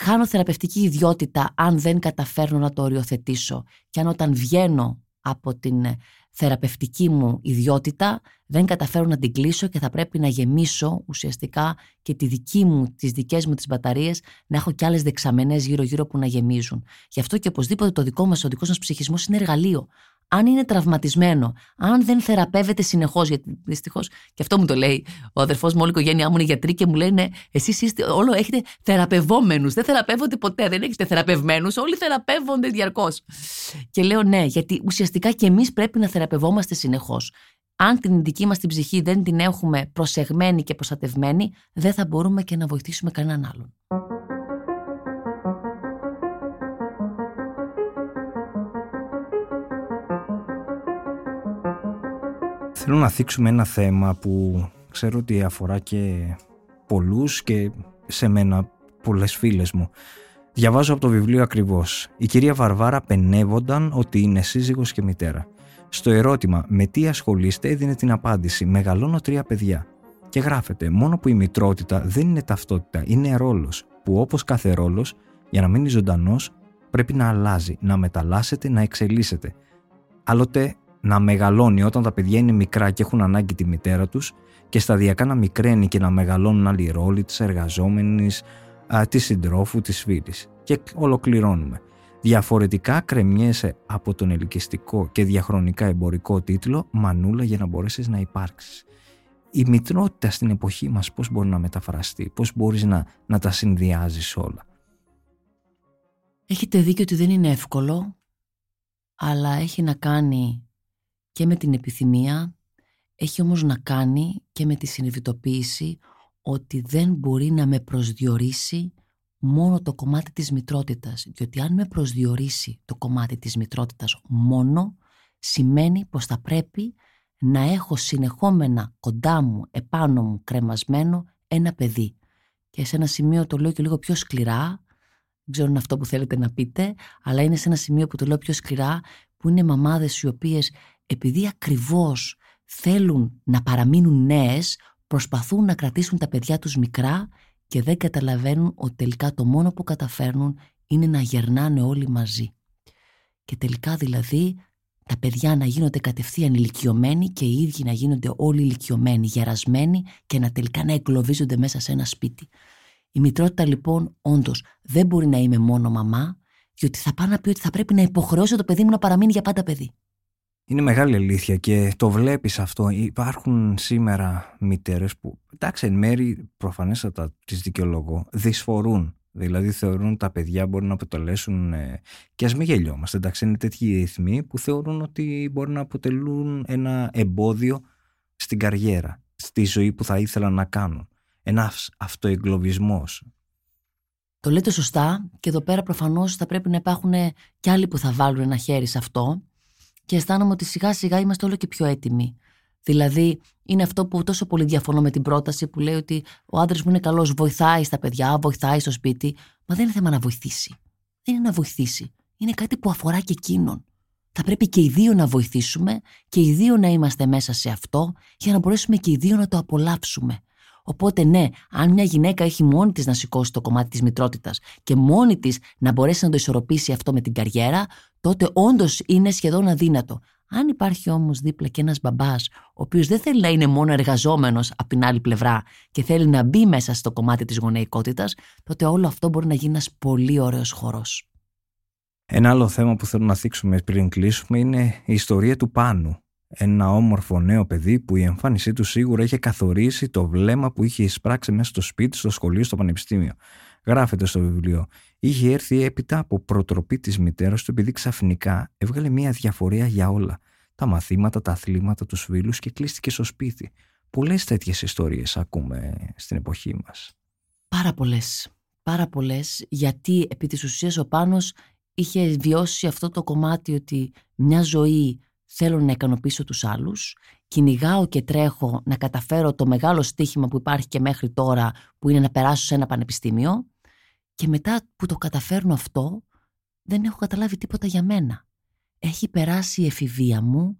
χάνω θεραπευτική ιδιότητα αν δεν καταφέρνω να το οριοθετήσω και αν όταν βγαίνω από την θεραπευτική μου ιδιότητα δεν καταφέρω να την κλείσω και θα πρέπει να γεμίσω ουσιαστικά και τη δική μου, τις δικές μου τις μπαταρίες να έχω κι άλλες δεξαμενές γύρω γύρω που να γεμίζουν. Γι' αυτό και οπωσδήποτε το δικό μας, ο δικός μας ψυχισμός είναι εργαλείο αν είναι τραυματισμένο, αν δεν θεραπεύεται συνεχώς, γιατί δυστυχώς και αυτό μου το λέει ο αδερφός μου, όλη η οικογένειά μου είναι γιατροί και μου λένε Εσείς είστε, όλο έχετε θεραπευόμενους. Δεν θεραπεύονται ποτέ, δεν έχετε θεραπευμένους, όλοι θεραπεύονται διαρκώς. Και λέω ναι, γιατί ουσιαστικά και εμείς πρέπει να θεραπευόμαστε συνεχώς. Αν την δική μας την ψυχή δεν την έχουμε προσεγμένη και προστατευμένη, δεν θα μπορούμε και να βοηθήσουμε κανέναν άλλον. Θέλω να θίξουμε ένα θέμα που ξέρω ότι αφορά και πολλούς και σε μένα πολλές φίλες μου. Διαβάζω από το βιβλίο ακριβώς. Η κυρία Βαρβάρα πενεύονταν ότι είναι σύζυγος και μητέρα. Στο ερώτημα «Με τι ασχολείστε» έδινε την απάντηση «Μεγαλώνω τρία παιδιά». Και γράφεται «Μόνο που η μητρότητα δεν είναι ταυτότητα, είναι ρόλος, που όπως κάθε ρόλος, για να μείνει ζωντανός, πρέπει να αλλάζει, να μεταλλάσσεται, να εξελίσσεται. Άλλοτε να μεγαλώνει όταν τα παιδιά είναι μικρά και έχουν ανάγκη τη μητέρα τους και σταδιακά να μικραίνει και να μεγαλώνουν άλλοι ρόλοι της εργαζόμενης, της συντρόφου, της φίλης. Και ολοκληρώνουμε. Διαφορετικά κρεμιέσαι από τον ελκυστικό και διαχρονικά εμπορικό τίτλο «Μανούλα για να μπορέσεις να υπάρξεις». Η μητρότητα στην εποχή μας πώς μπορεί να μεταφραστεί, πώς μπορείς να, να τα συνδυάζεις όλα. Έχετε δίκιο ότι δεν είναι εύκολο, αλλά έχει να κάνει και με την επιθυμία, έχει όμως να κάνει και με τη συνειδητοποίηση ότι δεν μπορεί να με προσδιορίσει μόνο το κομμάτι της μητρότητας. Διότι αν με προσδιορίσει το κομμάτι της μητρότητας μόνο, σημαίνει πως θα πρέπει να έχω συνεχόμενα κοντά μου, επάνω μου, κρεμασμένο ένα παιδί. Και σε ένα σημείο το λέω και λίγο πιο σκληρά, δεν ξέρω αν είναι αυτό που θέλετε να πείτε, αλλά είναι σε ένα σημείο που το λέω πιο σκληρά, που είναι μαμάδες οι οποίες επειδή ακριβώς θέλουν να παραμείνουν νέες, προσπαθούν να κρατήσουν τα παιδιά τους μικρά και δεν καταλαβαίνουν ότι τελικά το μόνο που καταφέρνουν είναι να γερνάνε όλοι μαζί. Και τελικά δηλαδή τα παιδιά να γίνονται κατευθείαν ηλικιωμένοι και οι ίδιοι να γίνονται όλοι ηλικιωμένοι, γερασμένοι και να τελικά να εγκλωβίζονται μέσα σε ένα σπίτι. Η μητρότητα λοιπόν όντως δεν μπορεί να είμαι μόνο μαμά, διότι θα πάω να πει ότι θα πρέπει να υποχρεώσω το παιδί μου να παραμείνει για πάντα παιδί. Είναι μεγάλη αλήθεια και το βλέπεις αυτό. Υπάρχουν σήμερα μητέρες που, εντάξει, εν μέρη προφανέστατα τις δικαιολογώ, δυσφορούν. Δηλαδή θεωρούν τα παιδιά μπορεί να αποτελέσουν ε, και ας μην γελιόμαστε. Εντάξει, είναι τέτοιοι ρυθμοί που θεωρούν ότι μπορεί να αποτελούν ένα εμπόδιο στην καριέρα, στη ζωή που θα ήθελαν να κάνουν. Ένας αυτοεγκλωβισμός. Το λέτε σωστά και εδώ πέρα προφανώς θα πρέπει να υπάρχουν και άλλοι που θα βάλουν ένα χέρι σε αυτό και αισθάνομαι ότι σιγά σιγά είμαστε όλο και πιο έτοιμοι. Δηλαδή, είναι αυτό που τόσο πολύ διαφωνώ με την πρόταση που λέει ότι ο άντρας μου είναι καλός, βοηθάει στα παιδιά, βοηθάει στο σπίτι. Μα δεν είναι θέμα να βοηθήσει. Δεν είναι να βοηθήσει. Είναι κάτι που αφορά και εκείνον. Θα πρέπει και οι δύο να βοηθήσουμε και οι δύο να είμαστε μέσα σε αυτό για να μπορέσουμε και οι δύο να το απολαύσουμε. Οπότε ναι, αν μια γυναίκα έχει μόνη της να σηκώσει το κομμάτι της μητρότητας και μόνη της να μπορέσει να το ισορροπήσει αυτό με την καριέρα, τότε όντως είναι σχεδόν αδύνατο. Αν υπάρχει όμως δίπλα και ένας μπαμπάς, ο οποίος δεν θέλει να είναι μόνο εργαζόμενος από την άλλη πλευρά και θέλει να μπει μέσα στο κομμάτι της γονεϊκότητας, τότε όλο αυτό μπορεί να γίνει ένας πολύ ωραίος χορός. Ένα άλλο θέμα που θέλω να θίξουμε πριν κλείσουμε είναι η ιστορία του Πάνου. Ένα όμορφο νέο παιδί που η εμφάνισή του σίγουρα είχε καθορίσει το βλέμμα που είχε εισπράξει μέσα στο σπίτι, στο σχολείο, στο πανεπιστήμιο. Γράφεται στο βιβλίο. Είχε έρθει έπειτα από προτροπή της μητέρας του επειδή ξαφνικά έβγαλε μια διαφορία για όλα. Τα μαθήματα, τα αθλήματα, τους φίλους και κλείστηκε στο σπίτι. Πολλές τέτοιες ιστορίες ακούμε στην εποχή μας. Πάρα πολλές. Πάρα πολλές, γιατί επί της ουσίας ο Πάνος είχε βιώσει αυτό το κομμάτι ότι μια ζωή θέλω να ικανοποιήσω τους άλλους, κυνηγάω και τρέχω να καταφέρω το μεγάλο στίχημα που υπάρχει και μέχρι τώρα που είναι να περάσω σε ένα πανεπιστήμιο και μετά που το καταφέρνω αυτό δεν έχω καταλάβει τίποτα για μένα. Έχει περάσει η εφηβεία μου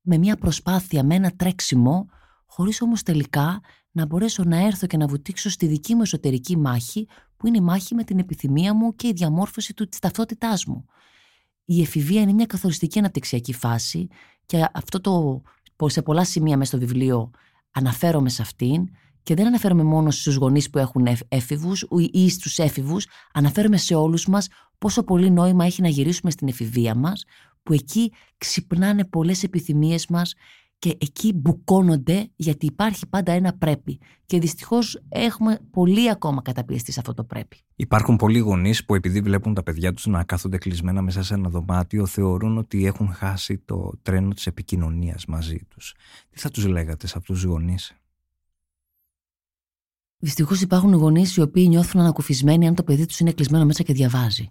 με μια προσπάθεια, με ένα τρέξιμο χωρίς όμως τελικά να μπορέσω να έρθω και να βουτήξω στη δική μου εσωτερική μάχη που είναι η μάχη με την επιθυμία μου και η διαμόρφωση του, της ταυτότητάς μου. Η εφηβεία είναι μια καθοριστική αναπτυξιακή φάση και αυτό το σε πολλά σημεία μέσα στο βιβλίο αναφέρομαι σε αυτήν και δεν αναφέρομαι μόνο στους γονείς που έχουν έφηβους ή στους έφηβους, αναφέρομαι σε όλους μας πόσο πολύ νόημα έχει να γυρίσουμε στην εφηβεία μας, που εκεί ξυπνάνε πολλές επιθυμίες μας και εκεί μπουκώνονται γιατί υπάρχει πάντα ένα πρέπει. Και δυστυχώς έχουμε πολύ ακόμα καταπιεστεί σε αυτό το πρέπει. Υπάρχουν πολλοί γονείς που επειδή βλέπουν τα παιδιά τους να κάθονται κλεισμένα μέσα σε ένα δωμάτιο, θεωρούν ότι έχουν χάσει το τρένο της επικοινωνίας μαζί τους. Τι θα τους λέγατε σε αυτούς τους γονείς; Δυστυχώς υπάρχουν γονείς οι οποίοι νιώθουν ανακουφισμένοι αν το παιδί τους είναι κλεισμένο μέσα και διαβάζει.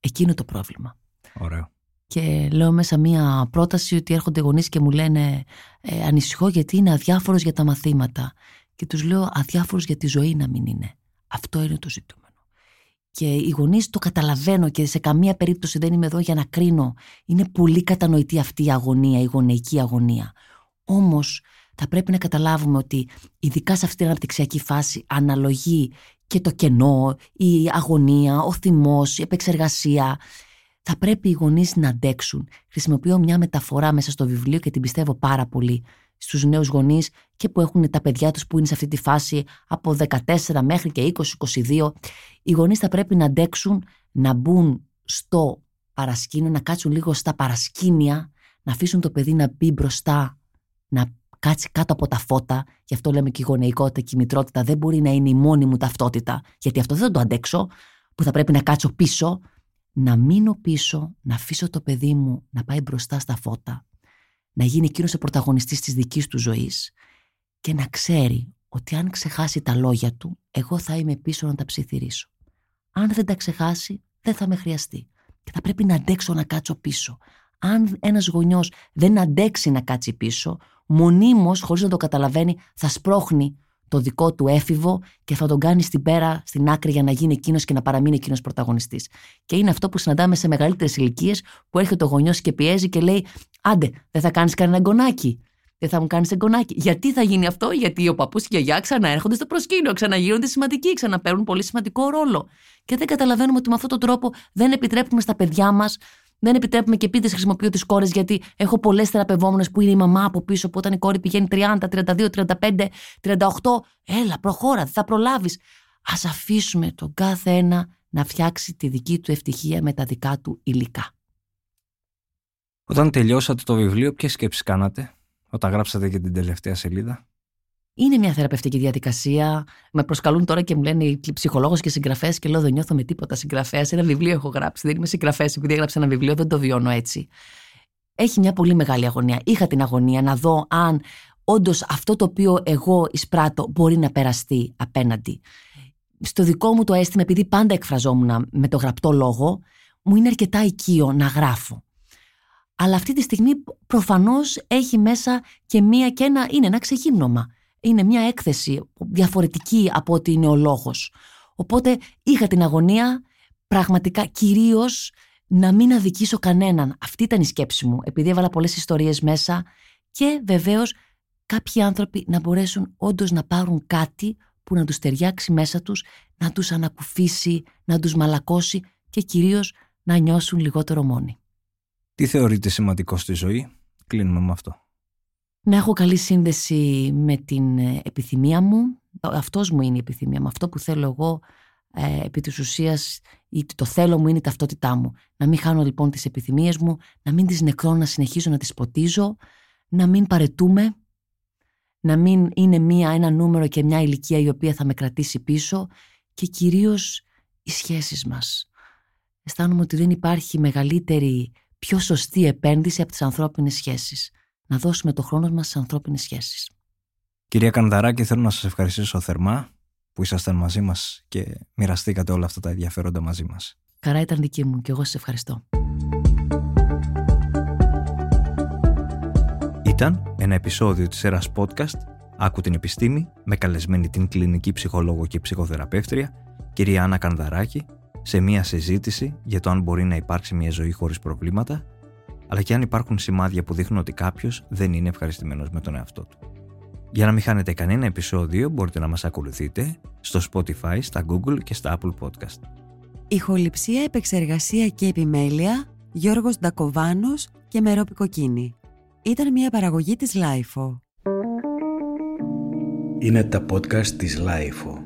Εκεί το πρόβλημα. Ωραίο και λέω μέσα μία πρόταση ότι έρχονται γονείς και μου λένε ε, ανησυχώ γιατί είναι αδιάφορος για τα μαθήματα και τους λέω αδιάφορος για τη ζωή να μην είναι. Αυτό είναι το ζητούμενο. Και οι γονείς το καταλαβαίνω και σε καμία περίπτωση δεν είμαι εδώ για να κρίνω. Είναι πολύ κατανοητή αυτή η αγωνία, η γονεϊκή αγωνία. Όμως θα πρέπει να καταλάβουμε ότι ειδικά σε αυτή την αναπτυξιακή φάση αναλογεί και το κενό, η αγωνία, ο θυμός, η επεξεργασία θα πρέπει οι γονείς να αντέξουν. Χρησιμοποιώ μια μεταφορά μέσα στο βιβλίο και την πιστεύω πάρα πολύ στους νέους γονείς και που έχουν τα παιδιά τους που είναι σε αυτή τη φάση από 14 μέχρι και 20-22. Οι γονείς θα πρέπει να αντέξουν να μπουν στο παρασκήνιο, να κάτσουν λίγο στα παρασκήνια, να αφήσουν το παιδί να μπει μπροστά, να κάτσει κάτω από τα φώτα. Γι' αυτό λέμε και η γονεϊκότητα και η μητρότητα δεν μπορεί να είναι η μόνη μου ταυτότητα, γιατί αυτό δεν θα το αντέξω, που θα πρέπει να κάτσω πίσω να μείνω πίσω, να αφήσω το παιδί μου να πάει μπροστά στα φώτα, να γίνει εκείνος ο πρωταγωνιστής της δικής του ζωής και να ξέρει ότι αν ξεχάσει τα λόγια του, εγώ θα είμαι πίσω να τα ψιθυρίσω. Αν δεν τα ξεχάσει, δεν θα με χρειαστεί. Και θα πρέπει να αντέξω να κάτσω πίσω. Αν ένας γονιός δεν αντέξει να κάτσει πίσω, μονίμως, χωρίς να το καταλαβαίνει, θα σπρώχνει το δικό του έφηβο και θα τον κάνει στην πέρα, στην άκρη για να γίνει εκείνος και να παραμείνει εκείνος πρωταγωνιστής. Και είναι αυτό που συναντάμε σε μεγαλύτερες ηλικίες που έρχεται ο γονιός και πιέζει και λέει: Άντε, δεν θα κάνεις κανένα εγγονάκι. Δεν θα μου κάνεις εγγονάκι. Γιατί θα γίνει αυτό, Γιατί ο παππούς και η γιαγιά ξαναέρχονται στο προσκήνιο, ξαναγίνονται σημαντικοί, ξαναπαίρνουν πολύ σημαντικό ρόλο. Και δεν καταλαβαίνουμε ότι με αυτόν τον τρόπο δεν επιτρέπουμε στα παιδιά μας δεν επιτρέπουμε και επίτηδες χρησιμοποιώ τις κόρες, γιατί έχω πολλές θεραπευόμενες που είναι η μαμά από πίσω, που όταν η κόρη πηγαίνει 30, 32, 35, 38, έλα, προχώρα, δεν θα προλάβεις. Α αφήσουμε τον κάθε ένα να φτιάξει τη δική του ευτυχία με τα δικά του υλικά. Όταν τελειώσατε το βιβλίο, ποιες σκέψεις κάνατε, όταν γράψατε και την τελευταία σελίδα; Είναι μια θεραπευτική διαδικασία. Με προσκαλούν τώρα και μου λένε οι ψυχολόγος και συγγραφές και λέω δεν νιώθω με τίποτα συγγραφέας. Ένα βιβλίο έχω γράψει. Δεν είμαι συγγραφέας επειδή έγραψα ένα βιβλίο, δεν το βιώνω έτσι. Έχει μια πολύ μεγάλη αγωνία. Είχα την αγωνία να δω αν όντως αυτό το οποίο εγώ εισπράττω μπορεί να περαστεί απέναντι. Στο δικό μου το αίσθημα, επειδή πάντα εκφραζόμουν με το γραπτό λόγο, μου είναι αρκετά οικείο να γράφω. αλλά αυτή τη στιγμή προφανώς έχει μέσα και μία και ένα, είναι ένα ξεγύμνομα. Είναι μια έκθεση διαφορετική από ότι είναι ο λόγος. Οπότε είχα την αγωνία πραγματικά κυρίως να μην αδικήσω κανέναν. Αυτή ήταν η σκέψη μου, επειδή έβαλα πολλές ιστορίες μέσα και βεβαίως κάποιοι άνθρωποι να μπορέσουν όντως να πάρουν κάτι που να τους ταιριάξει μέσα τους, να τους ανακουφίσει, να τους μαλακώσει και κυρίως να νιώσουν λιγότερο μόνοι. Τι θεωρείτε σημαντικό στη ζωή, κλείνουμε με αυτό. Να έχω καλή σύνδεση με την ε, επιθυμία μου. Αυτός μου είναι η επιθυμία μου. Αυτό που θέλω εγώ ε, επί της ουσίας το θέλω μου είναι η ταυτότητά μου. Να μην χάνω λοιπόν τις επιθυμίες μου, να μην τις νεκρώνω, να συνεχίζω να τις ποτίζω, να μην παρετούμε, να μην είναι μία, ένα νούμερο και μια ηλικία η οποία θα με κρατήσει πίσω και κυρίως οι σχέσεις μας. Αισθάνομαι ότι δεν υπάρχει μεγαλύτερη, πιο σωστή επένδυση από τις ανθρώπινες σχέσεις. Να δώσουμε το χρόνο μας στις ανθρώπινες σχέσεις. Κυρία Κανδαράκη, θέλω να σας ευχαριστήσω θερμά που ήσασταν μαζί μας και μοιραστήκατε όλα αυτά τα ενδιαφέροντα μαζί μας. Καρά ήταν δική μου και εγώ σας ευχαριστώ. Ήταν ένα επεισόδιο της ΕΡΑΣ Podcast «Άκου την επιστήμη» με καλεσμένη την κλινική ψυχολόγο και ψυχοθεραπεύτρια κυρία Άννα Κανδαράκη σε μια συζήτηση για το αν μπορεί να υπάρξει μια ζωή χωρίς προβλήματα αλλά και αν υπάρχουν σημάδια που δείχνουν ότι κάποιος δεν είναι ευχαριστημένος με τον εαυτό του. Για να μην χάνετε κανένα επεισόδιο μπορείτε να μας ακολουθείτε στο Spotify, στα Google και στα Apple Podcast. Ηχοληψία, επεξεργασία και επιμέλεια Γιώργος Ντακοβάνος και Μερόπη Κοκκίνη. Ήταν μια παραγωγή της Lifeo. Είναι τα podcast της Lifeo.